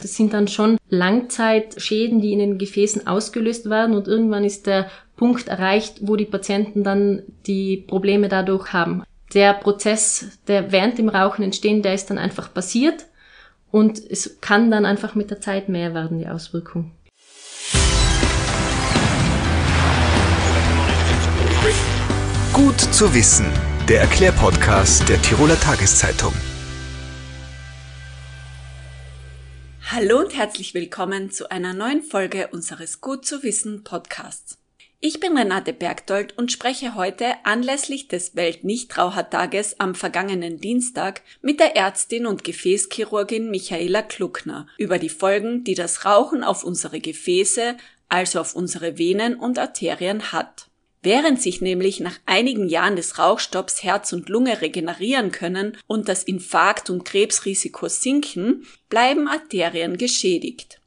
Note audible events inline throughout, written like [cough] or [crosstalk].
Das sind dann schon Langzeitschäden, die in den Gefäßen ausgelöst werden und irgendwann ist der Punkt erreicht, wo die Patienten dann die Probleme dadurch haben. Der Prozess, der während dem Rauchen entstehen, der ist dann einfach passiert und es kann dann einfach mit der Zeit mehr werden, die Auswirkung. Gut zu wissen, der Erklärpodcast der Tiroler Tageszeitung. Hallo und herzlich willkommen zu einer neuen Folge unseres Gut zu wissen Podcasts. Ich bin Renate Bergdold und spreche heute anlässlich des Weltnichtrauchertages am vergangenen Dienstag mit der Ärztin und Gefäßchirurgin Michaela Kluckner über die Folgen, die das Rauchen auf unsere Gefäße, also auf unsere Venen und Arterien hat. Während sich nämlich nach einigen Jahren des Rauchstopps Herz und Lunge regenerieren können und das Infarkt- und Krebsrisiko sinken, bleiben Arterien geschädigt.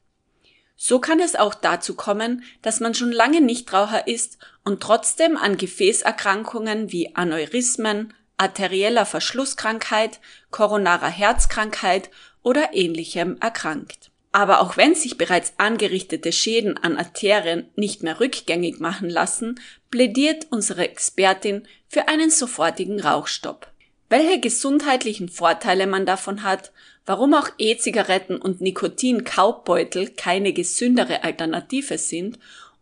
So kann es auch dazu kommen, dass man schon lange Nichtraucher ist und trotzdem an Gefäßerkrankungen wie Aneurysmen, arterieller Verschlusskrankheit, koronarer Herzkrankheit oder ähnlichem erkrankt. Aber auch wenn sich bereits angerichtete Schäden an Arterien nicht mehr rückgängig machen lassen, plädiert unsere Expertin für einen sofortigen Rauchstopp. Welche gesundheitlichen Vorteile man davon hat, warum auch E-Zigaretten und Nikotin-Kaubbeutel keine gesündere Alternative sind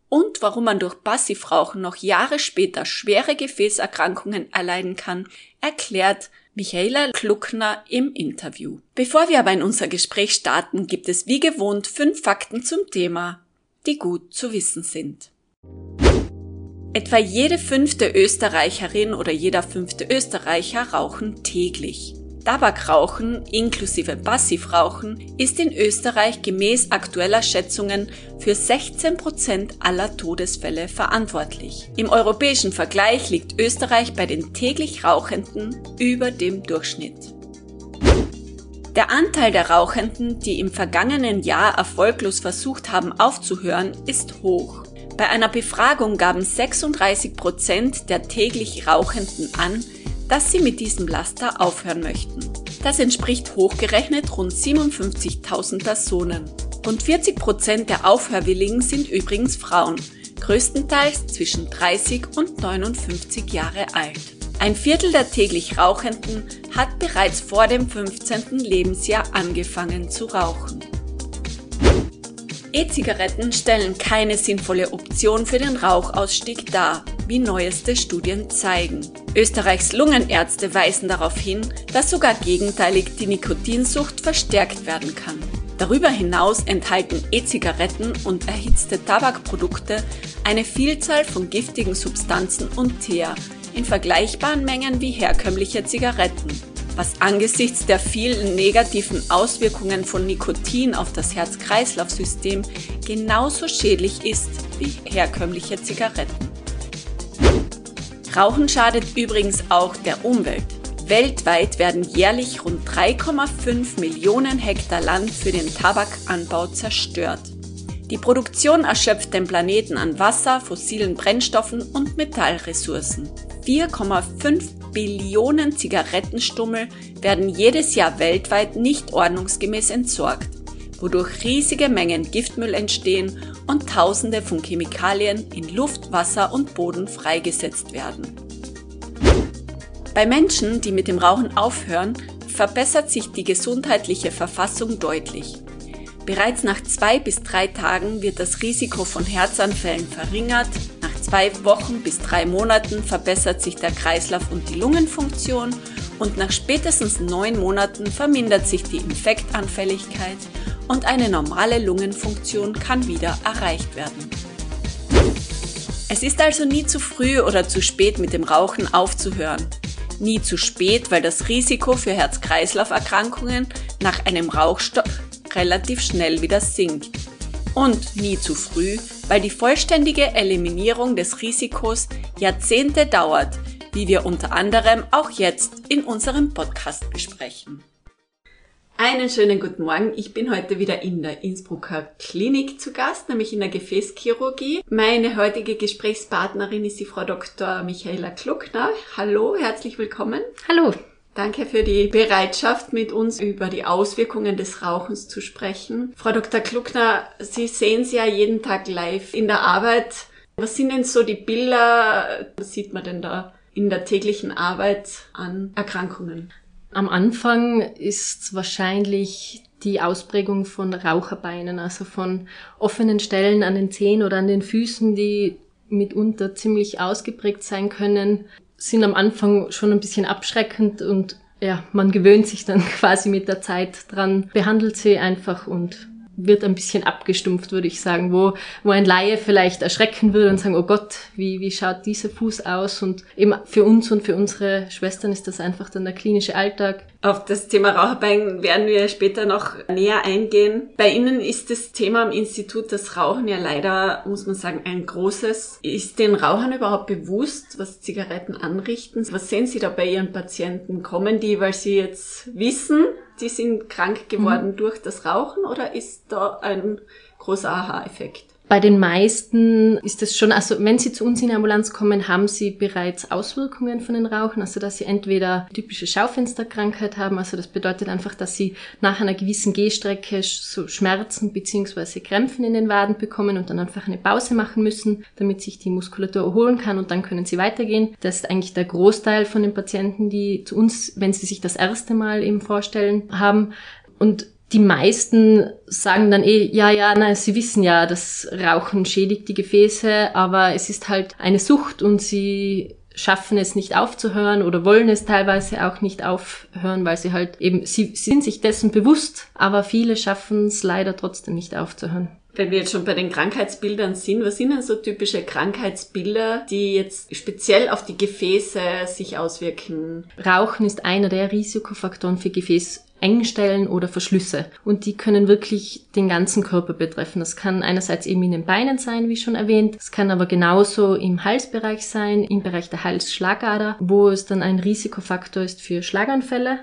und warum man durch Passivrauchen noch Jahre später schwere Gefäßerkrankungen erleiden kann, erklärt Michaela Kluckner im Interview. Bevor wir aber in unser Gespräch starten, gibt es wie gewohnt fünf Fakten zum Thema, die gut zu wissen sind. Etwa jede fünfte Österreicherin oder jeder fünfte Österreicher rauchen täglich. Tabakrauchen inklusive Passivrauchen ist in Österreich gemäß aktueller Schätzungen für 16 Prozent aller Todesfälle verantwortlich. Im europäischen Vergleich liegt Österreich bei den täglich Rauchenden über dem Durchschnitt. Der Anteil der Rauchenden, die im vergangenen Jahr erfolglos versucht haben aufzuhören, ist hoch. Bei einer Befragung gaben 36 Prozent der täglich Rauchenden an, dass sie mit diesem Laster aufhören möchten. Das entspricht hochgerechnet rund 57.000 Personen. Rund 40 Prozent der Aufhörwilligen sind übrigens Frauen, größtenteils zwischen 30 und 59 Jahre alt. Ein Viertel der täglich Rauchenden hat bereits vor dem 15. Lebensjahr angefangen zu rauchen. E-Zigaretten stellen keine sinnvolle Option für den Rauchausstieg dar, wie neueste Studien zeigen. Österreichs Lungenärzte weisen darauf hin, dass sogar gegenteilig die Nikotinsucht verstärkt werden kann. Darüber hinaus enthalten E-Zigaretten und erhitzte Tabakprodukte eine Vielzahl von giftigen Substanzen und Teer in vergleichbaren Mengen wie herkömmliche Zigaretten was angesichts der vielen negativen Auswirkungen von Nikotin auf das Herz-Kreislauf-System genauso schädlich ist wie herkömmliche Zigaretten. Rauchen schadet übrigens auch der Umwelt. Weltweit werden jährlich rund 3,5 Millionen Hektar Land für den Tabakanbau zerstört. Die Produktion erschöpft den Planeten an Wasser, fossilen Brennstoffen und Metallressourcen. 4,5 Billionen Zigarettenstummel werden jedes Jahr weltweit nicht ordnungsgemäß entsorgt, wodurch riesige Mengen Giftmüll entstehen und Tausende von Chemikalien in Luft, Wasser und Boden freigesetzt werden. Bei Menschen, die mit dem Rauchen aufhören, verbessert sich die gesundheitliche Verfassung deutlich. Bereits nach zwei bis drei Tagen wird das Risiko von Herzanfällen verringert, zwei Wochen bis drei Monaten verbessert sich der Kreislauf und die Lungenfunktion und nach spätestens neun Monaten vermindert sich die Infektanfälligkeit und eine normale Lungenfunktion kann wieder erreicht werden. Es ist also nie zu früh oder zu spät mit dem Rauchen aufzuhören. Nie zu spät, weil das Risiko für Herz-Kreislauf-Erkrankungen nach einem Rauchstopp relativ schnell wieder sinkt. Und nie zu früh, weil die vollständige Eliminierung des Risikos Jahrzehnte dauert, wie wir unter anderem auch jetzt in unserem Podcast besprechen. Einen schönen guten Morgen. Ich bin heute wieder in der Innsbrucker Klinik zu Gast, nämlich in der Gefäßchirurgie. Meine heutige Gesprächspartnerin ist die Frau Dr. Michaela Kluckner. Hallo, herzlich willkommen. Hallo. Danke für die Bereitschaft, mit uns über die Auswirkungen des Rauchens zu sprechen. Frau Dr. Kluckner, Sie sehen Sie ja jeden Tag live in der Arbeit. Was sind denn so die Bilder, was sieht man denn da in der täglichen Arbeit an Erkrankungen? Am Anfang ist wahrscheinlich die Ausprägung von Raucherbeinen, also von offenen Stellen an den Zehen oder an den Füßen, die mitunter ziemlich ausgeprägt sein können, sind am Anfang schon ein bisschen abschreckend und ja, man gewöhnt sich dann [laughs] quasi mit der Zeit dran, behandelt sie einfach und wird ein bisschen abgestumpft, würde ich sagen, wo, wo ein Laie vielleicht erschrecken würde und sagen, oh Gott, wie, wie schaut dieser Fuß aus? Und eben für uns und für unsere Schwestern ist das einfach dann der klinische Alltag. Auf das Thema Raucherbein werden wir später noch näher eingehen. Bei Ihnen ist das Thema am Institut das Rauchen ja leider, muss man sagen, ein großes. Ist den Rauchern überhaupt bewusst, was Zigaretten anrichten? Was sehen Sie da bei Ihren Patienten? Kommen die, weil sie jetzt wissen, die sind krank geworden mhm. durch das Rauchen oder ist da ein großer Aha-Effekt? Bei den meisten ist es schon, also wenn sie zu uns in die Ambulanz kommen, haben sie bereits Auswirkungen von den Rauchen, also dass sie entweder typische Schaufensterkrankheit haben, also das bedeutet einfach, dass sie nach einer gewissen Gehstrecke so Schmerzen beziehungsweise Krämpfen in den Waden bekommen und dann einfach eine Pause machen müssen, damit sich die Muskulatur erholen kann und dann können sie weitergehen. Das ist eigentlich der Großteil von den Patienten, die zu uns, wenn sie sich das erste Mal eben vorstellen, haben. Und die meisten sagen dann eh, ja, ja, nein, sie wissen ja, das Rauchen schädigt die Gefäße, aber es ist halt eine Sucht und sie schaffen es nicht aufzuhören oder wollen es teilweise auch nicht aufhören, weil sie halt eben, sie sind sich dessen bewusst, aber viele schaffen es leider trotzdem nicht aufzuhören. Wenn wir jetzt schon bei den Krankheitsbildern sind, was sind denn so typische Krankheitsbilder, die jetzt speziell auf die Gefäße sich auswirken? Rauchen ist einer der Risikofaktoren für Gefäß Engstellen oder Verschlüsse. Und die können wirklich den ganzen Körper betreffen. Das kann einerseits eben in den Beinen sein, wie schon erwähnt. Es kann aber genauso im Halsbereich sein, im Bereich der Halsschlagader, wo es dann ein Risikofaktor ist für Schlaganfälle.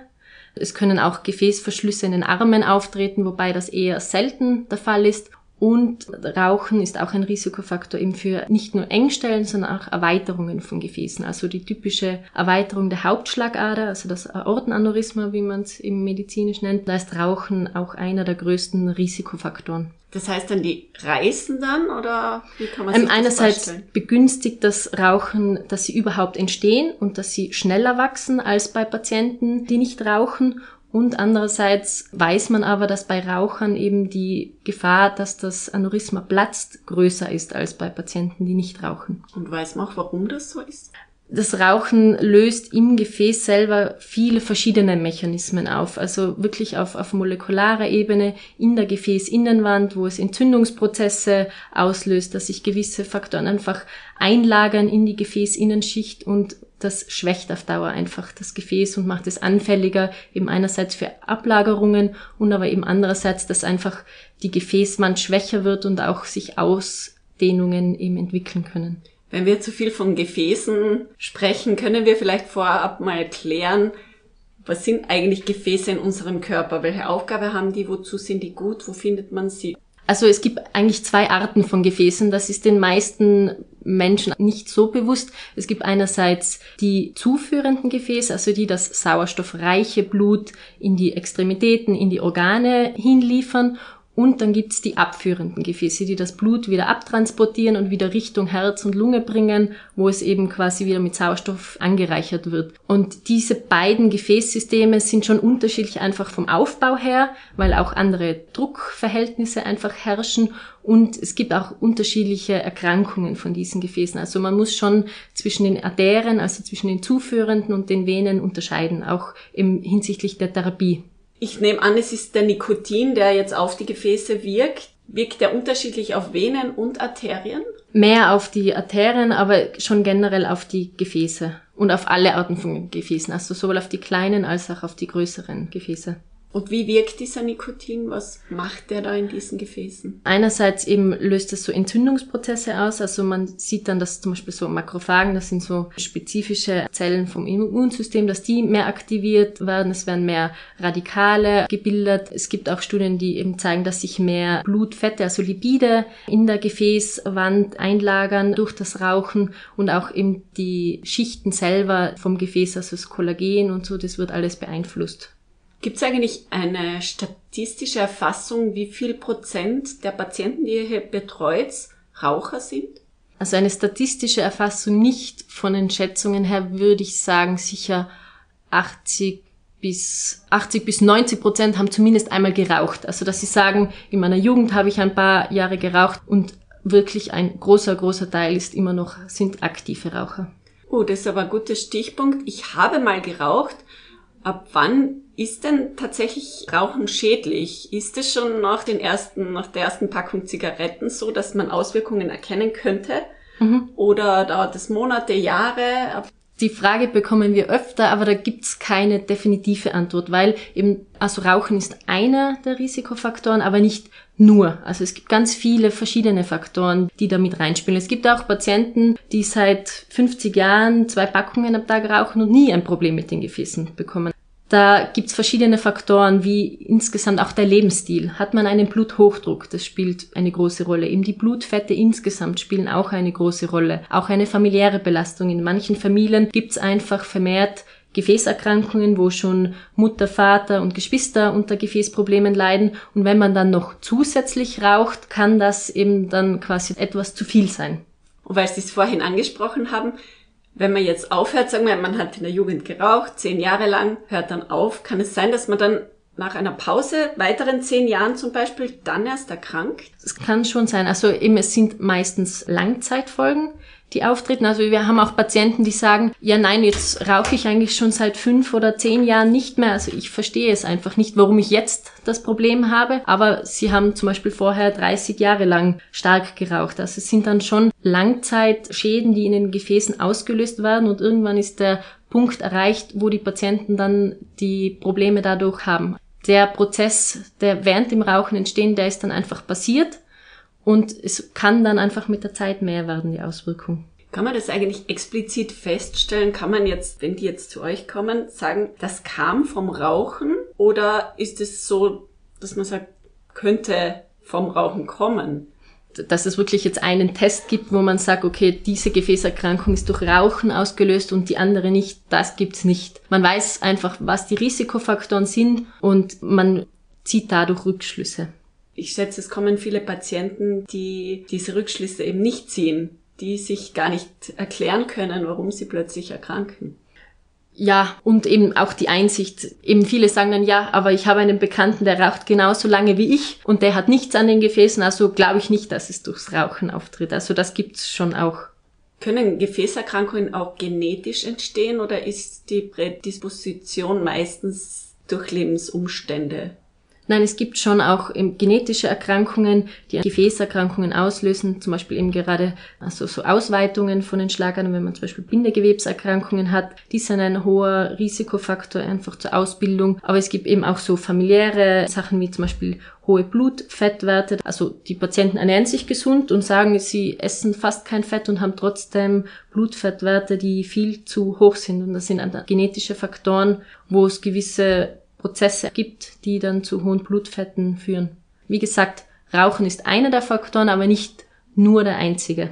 Es können auch Gefäßverschlüsse in den Armen auftreten, wobei das eher selten der Fall ist. Und Rauchen ist auch ein Risikofaktor eben für nicht nur Engstellen, sondern auch Erweiterungen von Gefäßen. Also die typische Erweiterung der Hauptschlagader, also das Aortenaneurysma, wie man es im medizinisch nennt, da ist Rauchen auch einer der größten Risikofaktoren. Das heißt dann, die reißen dann oder wie kann man sich ähm, das Einerseits vorstellen? begünstigt das Rauchen, dass sie überhaupt entstehen und dass sie schneller wachsen als bei Patienten, die nicht rauchen und andererseits weiß man aber, dass bei Rauchern eben die Gefahr, dass das Aneurysma platzt, größer ist als bei Patienten, die nicht rauchen. Und weiß man auch, warum das so ist? Das Rauchen löst im Gefäß selber viele verschiedene Mechanismen auf, also wirklich auf, auf molekularer Ebene in der Gefäßinnenwand, wo es Entzündungsprozesse auslöst, dass sich gewisse Faktoren einfach einlagern in die Gefäßinnenschicht und das schwächt auf Dauer einfach das Gefäß und macht es anfälliger, eben einerseits für Ablagerungen und aber eben andererseits, dass einfach die Gefäßwand schwächer wird und auch sich Ausdehnungen eben entwickeln können. Wenn wir zu viel von Gefäßen sprechen, können wir vielleicht vorab mal klären, was sind eigentlich Gefäße in unserem Körper? Welche Aufgabe haben die? Wozu sind die gut? Wo findet man sie? Also es gibt eigentlich zwei Arten von Gefäßen. Das ist den meisten Menschen nicht so bewusst. Es gibt einerseits die zuführenden Gefäße, also die das sauerstoffreiche Blut in die Extremitäten, in die Organe hinliefern und dann gibt's die abführenden Gefäße, die das Blut wieder abtransportieren und wieder Richtung Herz und Lunge bringen, wo es eben quasi wieder mit Sauerstoff angereichert wird. Und diese beiden Gefäßsysteme sind schon unterschiedlich einfach vom Aufbau her, weil auch andere Druckverhältnisse einfach herrschen und es gibt auch unterschiedliche Erkrankungen von diesen Gefäßen. Also man muss schon zwischen den Arterien, also zwischen den zuführenden und den Venen unterscheiden, auch im, hinsichtlich der Therapie. Ich nehme an, es ist der Nikotin, der jetzt auf die Gefäße wirkt. Wirkt der unterschiedlich auf Venen und Arterien? Mehr auf die Arterien, aber schon generell auf die Gefäße und auf alle Arten von Gefäßen, also sowohl auf die kleinen als auch auf die größeren Gefäße. Und wie wirkt dieser Nikotin? Was macht der da in diesen Gefäßen? Einerseits eben löst es so Entzündungsprozesse aus. Also man sieht dann, dass zum Beispiel so Makrophagen, das sind so spezifische Zellen vom Immunsystem, dass die mehr aktiviert werden. Es werden mehr Radikale gebildet. Es gibt auch Studien, die eben zeigen, dass sich mehr Blutfette, also Lipide in der Gefäßwand einlagern durch das Rauchen und auch eben die Schichten selber vom Gefäß, also das Kollagen und so, das wird alles beeinflusst. Gibt es eigentlich eine statistische Erfassung, wie viel Prozent der Patienten, die ihr hier betreut, Raucher sind? Also eine statistische Erfassung nicht von den Schätzungen her würde ich sagen sicher 80 bis 80 bis 90 Prozent haben zumindest einmal geraucht. Also dass sie sagen, in meiner Jugend habe ich ein paar Jahre geraucht und wirklich ein großer, großer Teil ist immer noch, sind aktive Raucher. Oh, das ist aber ein guter Stichpunkt. Ich habe mal geraucht. Ab wann ist denn tatsächlich Rauchen schädlich? Ist es schon nach den ersten, nach der ersten Packung Zigaretten so, dass man Auswirkungen erkennen könnte? Mhm. Oder dauert es Monate, Jahre? Die Frage bekommen wir öfter, aber da gibt's keine definitive Antwort, weil eben, also Rauchen ist einer der Risikofaktoren, aber nicht nur. Also es gibt ganz viele verschiedene Faktoren, die da mit reinspielen. Es gibt auch Patienten, die seit 50 Jahren zwei Packungen am Tag rauchen und nie ein Problem mit den Gefäßen bekommen. Da gibt's verschiedene Faktoren, wie insgesamt auch der Lebensstil. Hat man einen Bluthochdruck, das spielt eine große Rolle. Eben die Blutfette insgesamt spielen auch eine große Rolle. Auch eine familiäre Belastung. In manchen Familien gibt's einfach vermehrt Gefäßerkrankungen, wo schon Mutter, Vater und Geschwister unter Gefäßproblemen leiden. Und wenn man dann noch zusätzlich raucht, kann das eben dann quasi etwas zu viel sein. Und weil Sie es vorhin angesprochen haben, wenn man jetzt aufhört, sagen wir, man hat in der Jugend geraucht, zehn Jahre lang, hört dann auf, kann es sein, dass man dann nach einer Pause, weiteren zehn Jahren zum Beispiel, dann erst erkrankt? Es kann schon sein. Also eben, es sind meistens Langzeitfolgen die auftreten. Also wir haben auch Patienten, die sagen, ja nein, jetzt rauche ich eigentlich schon seit fünf oder zehn Jahren nicht mehr. Also ich verstehe es einfach nicht, warum ich jetzt das Problem habe. Aber sie haben zum Beispiel vorher 30 Jahre lang stark geraucht. Also es sind dann schon Langzeitschäden, die in den Gefäßen ausgelöst werden und irgendwann ist der Punkt erreicht, wo die Patienten dann die Probleme dadurch haben. Der Prozess, der während dem Rauchen entstehen, der ist dann einfach passiert und es kann dann einfach mit der Zeit mehr werden, die Auswirkung. Kann man das eigentlich explizit feststellen? Kann man jetzt, wenn die jetzt zu euch kommen, sagen, das kam vom Rauchen? Oder ist es so, dass man sagt, könnte vom Rauchen kommen? Dass es wirklich jetzt einen Test gibt, wo man sagt, okay, diese Gefäßerkrankung ist durch Rauchen ausgelöst und die andere nicht, das gibt's nicht. Man weiß einfach, was die Risikofaktoren sind und man zieht dadurch Rückschlüsse ich schätze, es kommen viele Patienten, die diese Rückschlüsse eben nicht ziehen, die sich gar nicht erklären können, warum sie plötzlich erkranken. Ja, und eben auch die Einsicht. Eben viele sagen dann, ja, aber ich habe einen Bekannten, der raucht genauso lange wie ich und der hat nichts an den Gefäßen, also glaube ich nicht, dass es durchs Rauchen auftritt. Also das gibt's schon auch. Können Gefäßerkrankungen auch genetisch entstehen oder ist die Prädisposition meistens durch Lebensumstände? Nein, es gibt schon auch genetische Erkrankungen, die Gefäßerkrankungen auslösen, zum Beispiel eben gerade also so Ausweitungen von den Schlagadern, wenn man zum Beispiel Bindegewebserkrankungen hat, die sind ein hoher Risikofaktor einfach zur Ausbildung. Aber es gibt eben auch so familiäre Sachen wie zum Beispiel hohe Blutfettwerte. Also die Patienten ernähren sich gesund und sagen, sie essen fast kein Fett und haben trotzdem Blutfettwerte, die viel zu hoch sind. Und das sind genetische Faktoren, wo es gewisse Prozesse gibt, die dann zu hohen Blutfetten führen. Wie gesagt, Rauchen ist einer der Faktoren, aber nicht nur der einzige.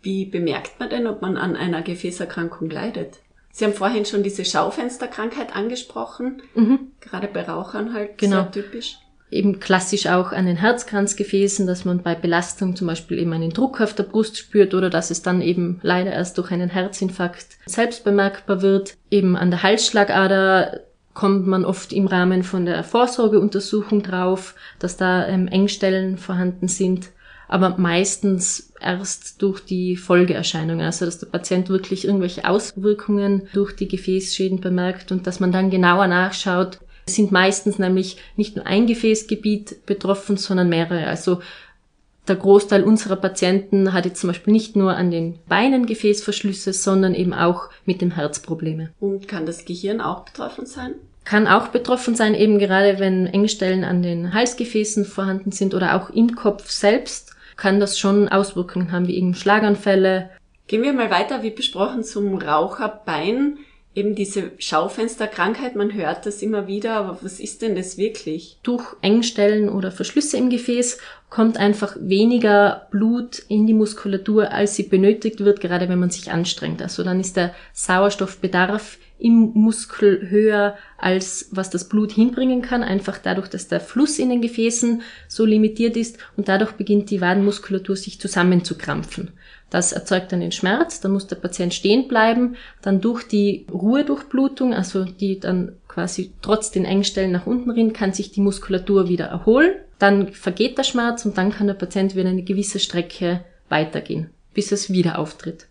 Wie bemerkt man denn, ob man an einer Gefäßerkrankung leidet? Sie haben vorhin schon diese Schaufensterkrankheit angesprochen, mhm. gerade bei Rauchern halt genau. sehr typisch. Eben klassisch auch an den Herzkranzgefäßen, dass man bei Belastung zum Beispiel eben einen Druck auf der Brust spürt oder dass es dann eben leider erst durch einen Herzinfarkt selbst bemerkbar wird. Eben an der Halsschlagader kommt man oft im Rahmen von der Vorsorgeuntersuchung drauf, dass da ähm, Engstellen vorhanden sind, aber meistens erst durch die Folgeerscheinungen, also dass der Patient wirklich irgendwelche Auswirkungen durch die Gefäßschäden bemerkt und dass man dann genauer nachschaut. Es sind meistens nämlich nicht nur ein Gefäßgebiet betroffen, sondern mehrere. Also der Großteil unserer Patienten hat jetzt zum Beispiel nicht nur an den Beinen Gefäßverschlüsse, sondern eben auch mit dem Herz Probleme. Und kann das Gehirn auch betroffen sein? kann auch betroffen sein, eben gerade wenn Engstellen an den Halsgefäßen vorhanden sind oder auch im Kopf selbst, kann das schon Auswirkungen haben, wie eben Schlaganfälle. Gehen wir mal weiter, wie besprochen, zum Raucherbein. Eben diese Schaufensterkrankheit, man hört das immer wieder, aber was ist denn das wirklich? Durch Engstellen oder Verschlüsse im Gefäß kommt einfach weniger Blut in die Muskulatur, als sie benötigt wird, gerade wenn man sich anstrengt. Also dann ist der Sauerstoffbedarf im Muskel höher, als was das Blut hinbringen kann, einfach dadurch, dass der Fluss in den Gefäßen so limitiert ist und dadurch beginnt die Wadenmuskulatur sich zusammenzukrampfen. Das erzeugt dann den Schmerz, dann muss der Patient stehen bleiben, dann durch die Ruhedurchblutung, also die dann quasi trotz den Engstellen nach unten rinnt, kann sich die Muskulatur wieder erholen, dann vergeht der Schmerz und dann kann der Patient wieder eine gewisse Strecke weitergehen, bis es wieder auftritt.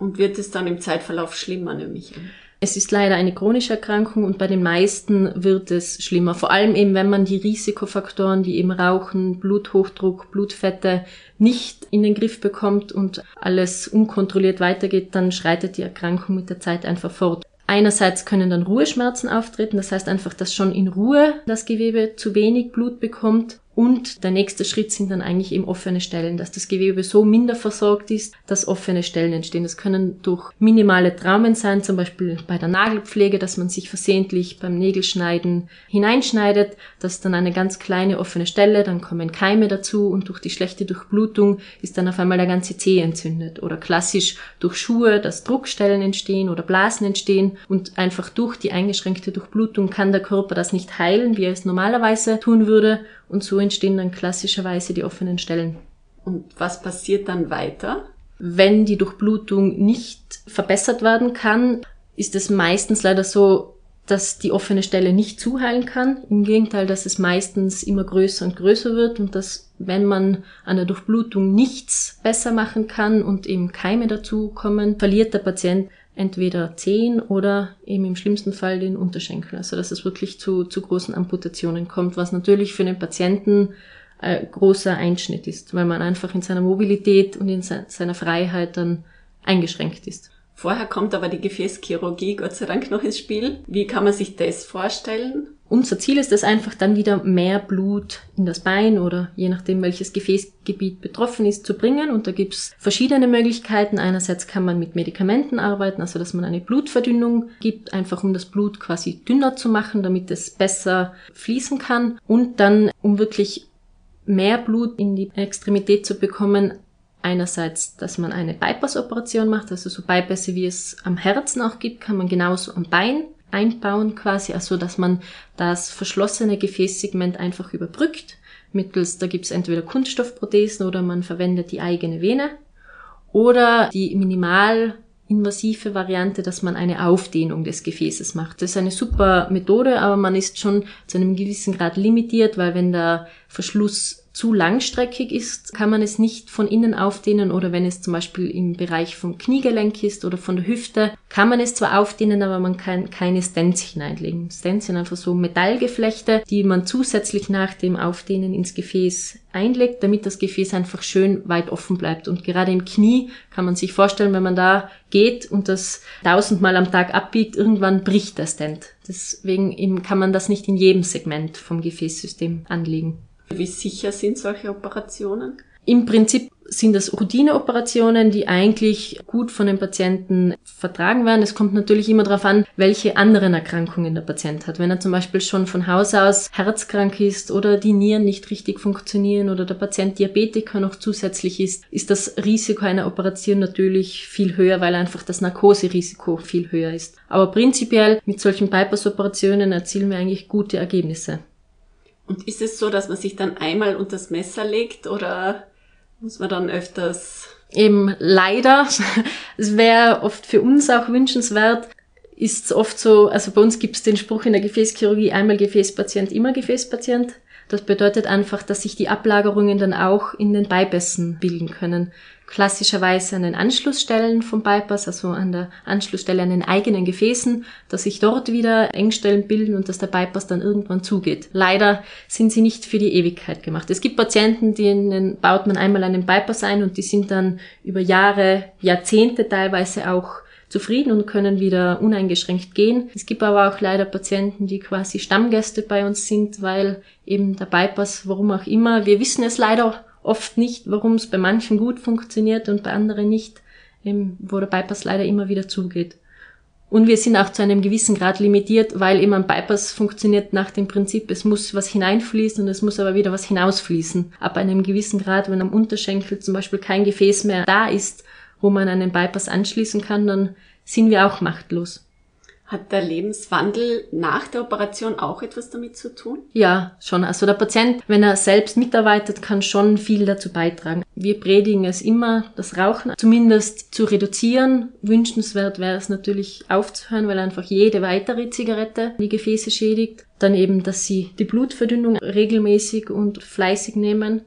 Und wird es dann im Zeitverlauf schlimmer, nämlich? Es ist leider eine chronische Erkrankung und bei den meisten wird es schlimmer. Vor allem eben, wenn man die Risikofaktoren wie eben Rauchen, Bluthochdruck, Blutfette nicht in den Griff bekommt und alles unkontrolliert weitergeht, dann schreitet die Erkrankung mit der Zeit einfach fort. Einerseits können dann Ruheschmerzen auftreten, das heißt einfach, dass schon in Ruhe das Gewebe zu wenig Blut bekommt und der nächste Schritt sind dann eigentlich eben offene Stellen, dass das Gewebe so minder versorgt ist, dass offene Stellen entstehen. Das können durch minimale Traumen sein, zum Beispiel bei der Nagelpflege, dass man sich versehentlich beim Nägelschneiden hineinschneidet. Das ist dann eine ganz kleine offene Stelle, dann kommen Keime dazu und durch die schlechte Durchblutung ist dann auf einmal der ganze Zeh entzündet. Oder klassisch durch Schuhe, dass Druckstellen entstehen oder Blasen entstehen und einfach durch die eingeschränkte Durchblutung kann der Körper das nicht heilen, wie er es normalerweise tun würde und so entstehen dann klassischerweise die offenen Stellen. Und was passiert dann weiter? Wenn die Durchblutung nicht verbessert werden kann, ist es meistens leider so, dass die offene Stelle nicht zuheilen kann. Im Gegenteil, dass es meistens immer größer und größer wird und dass, wenn man an der Durchblutung nichts besser machen kann und eben Keime dazu kommen, verliert der Patient entweder Zehen oder eben im schlimmsten Fall den Unterschenkel. Also dass es wirklich zu, zu großen Amputationen kommt, was natürlich für den Patienten ein großer Einschnitt ist, weil man einfach in seiner Mobilität und in seiner Freiheit dann eingeschränkt ist. Vorher kommt aber die Gefäßchirurgie Gott sei Dank noch ins Spiel. Wie kann man sich das vorstellen? Unser Ziel ist es einfach dann wieder mehr Blut in das Bein oder je nachdem welches Gefäßgebiet betroffen ist zu bringen. Und da gibt's verschiedene Möglichkeiten. Einerseits kann man mit Medikamenten arbeiten, also dass man eine Blutverdünnung gibt, einfach um das Blut quasi dünner zu machen, damit es besser fließen kann. Und dann, um wirklich mehr Blut in die Extremität zu bekommen, einerseits, dass man eine Bypass-Operation macht, also so Bypässe, wie es am Herzen auch gibt, kann man genauso am Bein einbauen quasi, also dass man das verschlossene Gefäßsegment einfach überbrückt. Mittels, da gibt's entweder Kunststoffprothesen oder man verwendet die eigene Vene. Oder die minimal invasive Variante, dass man eine Aufdehnung des Gefäßes macht. Das ist eine super Methode, aber man ist schon zu einem gewissen Grad limitiert, weil wenn der Verschluss zu langstreckig ist, kann man es nicht von innen aufdehnen oder wenn es zum Beispiel im Bereich vom Kniegelenk ist oder von der Hüfte, kann man es zwar aufdehnen, aber man kann keine Stents hineinlegen. Stents sind einfach so Metallgeflechte, die man zusätzlich nach dem Aufdehnen ins Gefäß einlegt, damit das Gefäß einfach schön weit offen bleibt. Und gerade im Knie kann man sich vorstellen, wenn man da geht und das tausendmal am Tag abbiegt, irgendwann bricht der Stent. Deswegen kann man das nicht in jedem Segment vom Gefäßsystem anlegen. Wie sicher sind solche Operationen? Im Prinzip sind das Routineoperationen, die eigentlich gut von den Patienten vertragen werden. Es kommt natürlich immer darauf an, welche anderen Erkrankungen der Patient hat. Wenn er zum Beispiel schon von Haus aus herzkrank ist oder die Nieren nicht richtig funktionieren oder der Patient Diabetiker noch zusätzlich ist, ist das Risiko einer Operation natürlich viel höher, weil einfach das Narkoserisiko viel höher ist. Aber prinzipiell mit solchen Bypass-Operationen erzielen wir eigentlich gute Ergebnisse. Und ist es so, dass man sich dann einmal unter das Messer legt oder muss man dann öfters? Eben leider. [laughs] Es wäre oft für uns auch wünschenswert. Ist es oft so, also bei uns gibt es den Spruch in der Gefäßchirurgie, einmal Gefäßpatient, immer Gefäßpatient. Das bedeutet einfach, dass sich die Ablagerungen dann auch in den Beibessen bilden können klassischerweise an den Anschlussstellen vom Bypass, also an der Anschlussstelle an den eigenen Gefäßen, dass sich dort wieder Engstellen bilden und dass der Bypass dann irgendwann zugeht. Leider sind sie nicht für die Ewigkeit gemacht. Es gibt Patienten, denen baut man einmal einen Bypass ein und die sind dann über Jahre, Jahrzehnte teilweise auch zufrieden und können wieder uneingeschränkt gehen. Es gibt aber auch leider Patienten, die quasi Stammgäste bei uns sind, weil eben der Bypass, warum auch immer, wir wissen es leider oft nicht, warum es bei manchen gut funktioniert und bei anderen nicht, eben, wo der Bypass leider immer wieder zugeht. Und wir sind auch zu einem gewissen Grad limitiert, weil eben ein Bypass funktioniert nach dem Prinzip, es muss was hineinfließen und es muss aber wieder was hinausfließen. Ab einem gewissen Grad, wenn am Unterschenkel zum Beispiel kein Gefäß mehr da ist, wo man einen Bypass anschließen kann, dann sind wir auch machtlos. Hat der Lebenswandel nach der Operation auch etwas damit zu tun? Ja, schon. Also der Patient, wenn er selbst mitarbeitet, kann schon viel dazu beitragen. Wir predigen es immer, das Rauchen zumindest zu reduzieren. Wünschenswert wäre es natürlich aufzuhören, weil einfach jede weitere Zigarette die Gefäße schädigt. Dann eben, dass sie die Blutverdünnung regelmäßig und fleißig nehmen.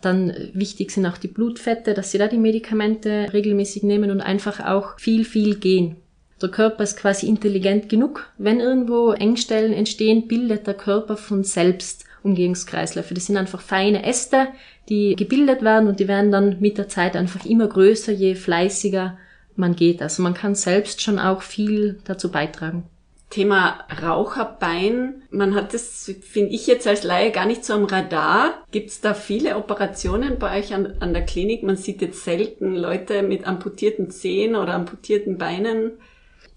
Dann wichtig sind auch die Blutfette, dass sie da die Medikamente regelmäßig nehmen und einfach auch viel, viel gehen. Der Körper ist quasi intelligent genug. Wenn irgendwo Engstellen entstehen, bildet der Körper von selbst Umgehungskreisläufe. Das sind einfach feine Äste, die gebildet werden und die werden dann mit der Zeit einfach immer größer, je fleißiger man geht. Also man kann selbst schon auch viel dazu beitragen. Thema Raucherbein. Man hat das, finde ich jetzt als Laie, gar nicht so am Radar. Gibt es da viele Operationen bei euch an, an der Klinik? Man sieht jetzt selten Leute mit amputierten Zehen oder amputierten Beinen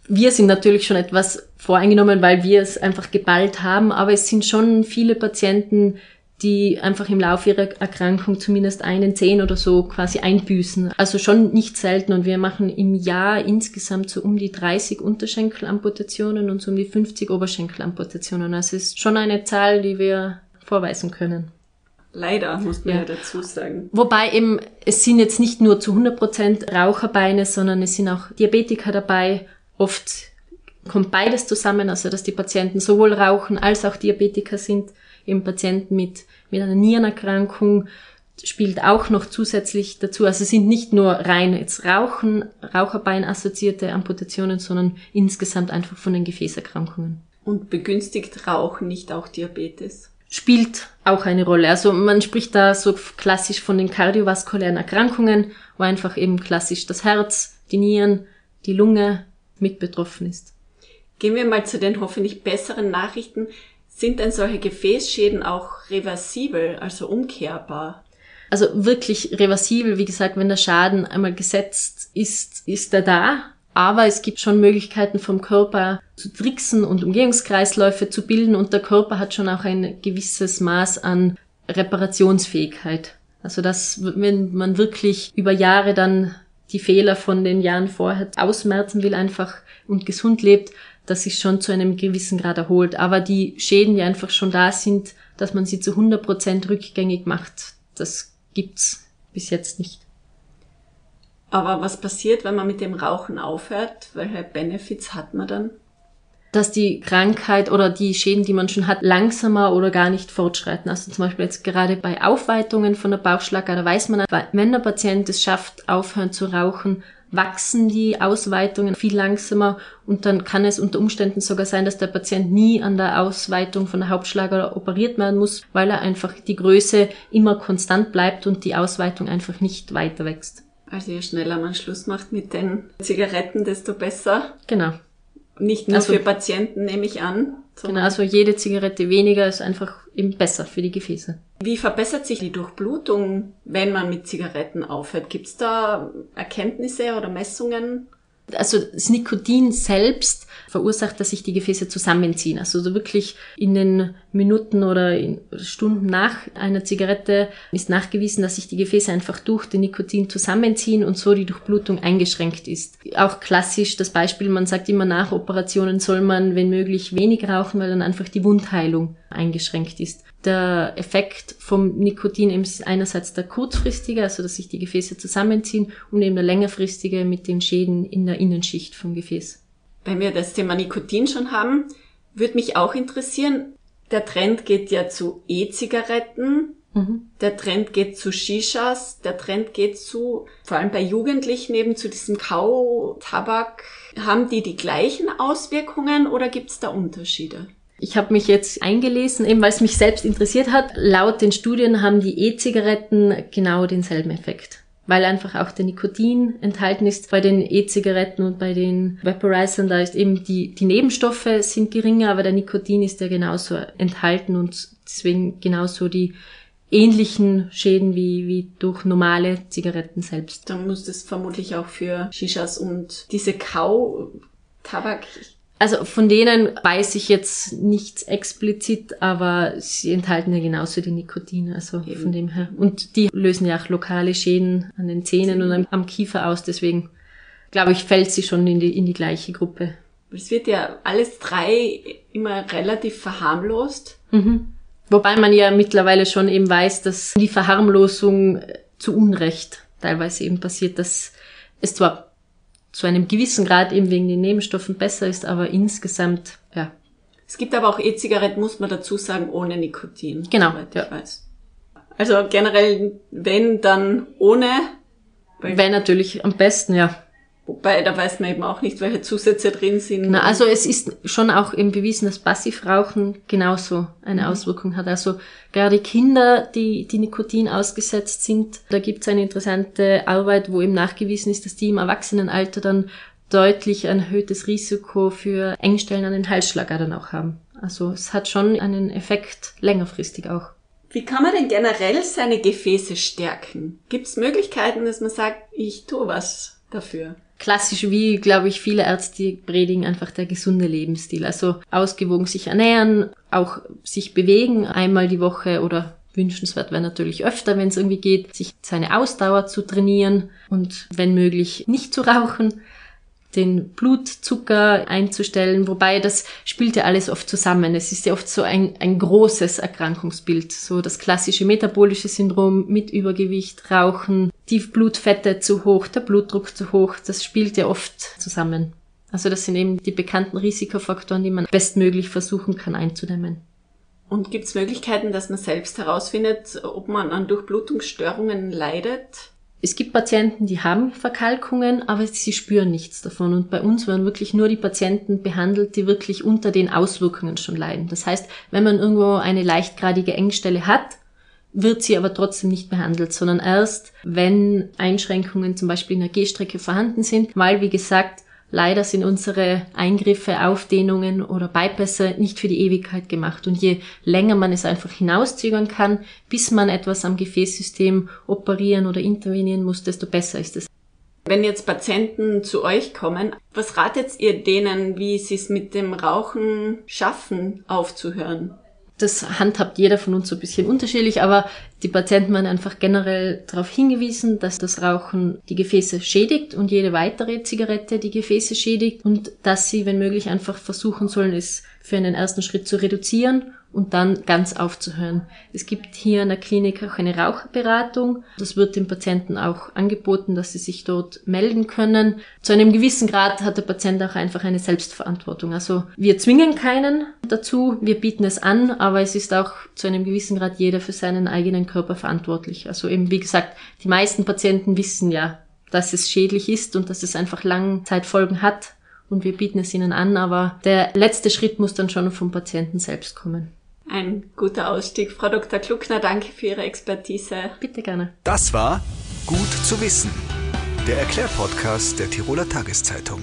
wir sind natürlich schon etwas voreingenommen, weil wir es einfach geballt haben, aber es sind schon viele Patienten, die einfach im Laufe ihrer Erkrankung zumindest einen Zehn oder so quasi einbüßen. Also schon nicht selten und wir machen im Jahr insgesamt so um die 30 Unterschenkelamputationen und so um die 50 Oberschenkelamputationen. Also es ist schon eine Zahl, die wir vorweisen können. Leider, muss man ja. ja. dazu sagen. Wobei eben, es sind jetzt nicht nur zu 100 Prozent Raucherbeine, sondern es sind auch Diabetiker dabei Oft kommt beides zusammen, also dass die Patienten sowohl Rauchen als auch Diabetiker sind. Eben Patienten mit, mit einer Nierenerkrankung spielt auch noch zusätzlich dazu. Also es sind nicht nur rein jetzt Rauchen, Raucherbein assoziierte Amputationen, sondern insgesamt einfach von den Gefäßerkrankungen. Und begünstigt Rauchen nicht auch Diabetes? Spielt auch eine Rolle. Also man spricht da so klassisch von den kardiovaskulären Erkrankungen, wo einfach eben klassisch das Herz, die Nieren, die Lunge, mit betroffen ist. Gehen wir mal zu den hoffentlich besseren Nachrichten. Sind denn solche Gefäßschäden auch reversibel, also umkehrbar? Also wirklich reversibel, wie gesagt, wenn der Schaden einmal gesetzt ist, ist er da. Aber es gibt schon Möglichkeiten vom Körper zu tricksen und Umgehungskreisläufe zu bilden und der Körper hat schon auch ein gewisses Maß an Reparationsfähigkeit. Also dass, wenn man wirklich über Jahre dann die Fehler von den Jahren vorher ausmerzen will einfach und gesund lebt, dass sich schon zu einem gewissen Grad erholt. Aber die Schäden, die einfach schon da sind, dass man sie zu 100 Prozent rückgängig macht, das gibt's bis jetzt nicht. Aber was passiert, wenn man mit dem Rauchen aufhört? Welche Benefits hat man dann? Dass die Krankheit oder die Schäden, die man schon hat, langsamer oder gar nicht fortschreiten. Also zum Beispiel jetzt gerade bei Aufweitungen von der Bauchschlagader weiß man, wenn der Patient es schafft, aufhören zu rauchen, wachsen die Ausweitungen viel langsamer und dann kann es unter Umständen sogar sein, dass der Patient nie an der Ausweitung von der Hauptschlagader operiert werden muss, weil er einfach die Größe immer konstant bleibt und die Ausweitung einfach nicht weiter wächst. Also je schneller man Schluss macht mit den Zigaretten, desto besser. Genau. Nicht nur also, für Patienten, nehme ich an. Genau, also jede Zigarette weniger ist einfach eben besser für die Gefäße. Wie verbessert sich die Durchblutung, wenn man mit Zigaretten aufhört? Gibt es da Erkenntnisse oder Messungen? Also das Nikotin selbst verursacht, dass sich die Gefäße zusammenziehen. Also so wirklich in den Minuten oder Stunden nach einer Zigarette ist nachgewiesen, dass sich die Gefäße einfach durch den Nikotin zusammenziehen und so die Durchblutung eingeschränkt ist. Auch klassisch das Beispiel, man sagt immer nach Operationen soll man, wenn möglich, wenig rauchen, weil dann einfach die Wundheilung eingeschränkt ist. Der Effekt vom Nikotin ist einerseits der kurzfristige, also dass sich die Gefäße zusammenziehen, und eben der längerfristige mit den Schäden in der Innenschicht vom Gefäß. Wenn wir das Thema Nikotin schon haben, würde mich auch interessieren, der Trend geht ja zu E-Zigaretten, mhm. der Trend geht zu Shishas, der Trend geht zu, vor allem bei Jugendlichen eben zu diesem Kautabak. Haben die die gleichen Auswirkungen oder gibt es da Unterschiede? Ich habe mich jetzt eingelesen, eben weil es mich selbst interessiert hat. Laut den Studien haben die E-Zigaretten genau denselben Effekt. Weil einfach auch der Nikotin enthalten ist bei den E-Zigaretten und bei den Vaporizern. Da ist eben die, die Nebenstoffe sind geringer, aber der Nikotin ist ja genauso enthalten und deswegen genauso die ähnlichen Schäden wie, wie durch normale Zigaretten selbst. Dann muss das vermutlich auch für Shishas und diese Kau-Tabak also von denen weiß ich jetzt nichts explizit, aber sie enthalten ja genauso die Nikotin, also Eben. von dem her. Und die lösen ja auch lokale Schäden an den Zähnen und am, am Kiefer aus, deswegen glaube ich, fällt sie schon in die, in die gleiche Gruppe. Es wird ja alles drei immer relativ verharmlost. Mhm. Wobei man ja mittlerweile schon eben weiß, dass die Verharmlosung zu Unrecht teilweise eben passiert, dass es zwar zu einem gewissen Grad eben wegen den Nebenstoffen besser ist, aber insgesamt, ja. Es gibt aber auch E-Zigaretten, muss man dazu sagen, ohne Nikotin. Genau. Ja. ich weiß. Also generell, wenn, dann ohne. Wäre natürlich am besten, ja. Wobei, da weiß man eben auch nicht, welche Zusätze drin sind. Na, also es ist schon auch eben bewiesen, dass Passivrauchen genauso eine mhm. Auswirkung hat. Also gerade Kinder, die, die Nikotin ausgesetzt sind, da gibt es eine interessante Arbeit, wo eben nachgewiesen ist, dass die im Erwachsenenalter dann deutlich ein erhöhtes Risiko für Engstellen an den Halsschlagadern auch haben. Also es hat schon einen Effekt längerfristig auch. Wie kann man denn generell seine Gefäße stärken? Gibt es Möglichkeiten, dass man sagt, ich tue was dafür? Klassisch wie, glaube ich, viele Ärzte predigen einfach der gesunde Lebensstil. Also ausgewogen sich ernähren, auch sich bewegen einmal die Woche oder wünschenswert wäre natürlich öfter, wenn es irgendwie geht, sich seine Ausdauer zu trainieren und wenn möglich nicht zu rauchen den Blutzucker einzustellen, wobei das spielt ja alles oft zusammen. Es ist ja oft so ein, ein großes Erkrankungsbild, so das klassische metabolische Syndrom mit Übergewicht, Rauchen, die Blutfette zu hoch, der Blutdruck zu hoch, das spielt ja oft zusammen. Also das sind eben die bekannten Risikofaktoren, die man bestmöglich versuchen kann einzudämmen. Und gibt es Möglichkeiten, dass man selbst herausfindet, ob man an Durchblutungsstörungen leidet? Es gibt Patienten, die haben Verkalkungen, aber sie spüren nichts davon. Und bei uns werden wirklich nur die Patienten behandelt, die wirklich unter den Auswirkungen schon leiden. Das heißt, wenn man irgendwo eine leichtgradige Engstelle hat, wird sie aber trotzdem nicht behandelt, sondern erst, wenn Einschränkungen zum Beispiel in der Gehstrecke vorhanden sind, weil, wie gesagt, Leider sind unsere Eingriffe, Aufdehnungen oder Bypässe nicht für die Ewigkeit gemacht. Und je länger man es einfach hinauszögern kann, bis man etwas am Gefäßsystem operieren oder intervenieren muss, desto besser ist es. Wenn jetzt Patienten zu euch kommen, was ratet ihr denen, wie sie es mit dem Rauchen schaffen, aufzuhören? Das handhabt jeder von uns so ein bisschen unterschiedlich, aber die Patienten werden einfach generell darauf hingewiesen, dass das Rauchen die Gefäße schädigt und jede weitere Zigarette die Gefäße schädigt und dass sie, wenn möglich, einfach versuchen sollen, es für einen ersten Schritt zu reduzieren und dann ganz aufzuhören. Es gibt hier in der Klinik auch eine Raucherberatung. Das wird den Patienten auch angeboten, dass sie sich dort melden können. Zu einem gewissen Grad hat der Patient auch einfach eine Selbstverantwortung. Also wir zwingen keinen dazu, wir bieten es an, aber es ist auch zu einem gewissen Grad jeder für seinen eigenen Körper verantwortlich. Also eben, wie gesagt, die meisten Patienten wissen ja, dass es schädlich ist und dass es einfach Langzeitfolgen hat. Und wir bieten es ihnen an, aber der letzte Schritt muss dann schon vom Patienten selbst kommen. Ein guter Ausstieg. Frau Dr. Kluckner, danke für Ihre Expertise. Bitte gerne. Das war Gut zu wissen, der Erklärpodcast der Tiroler Tageszeitung.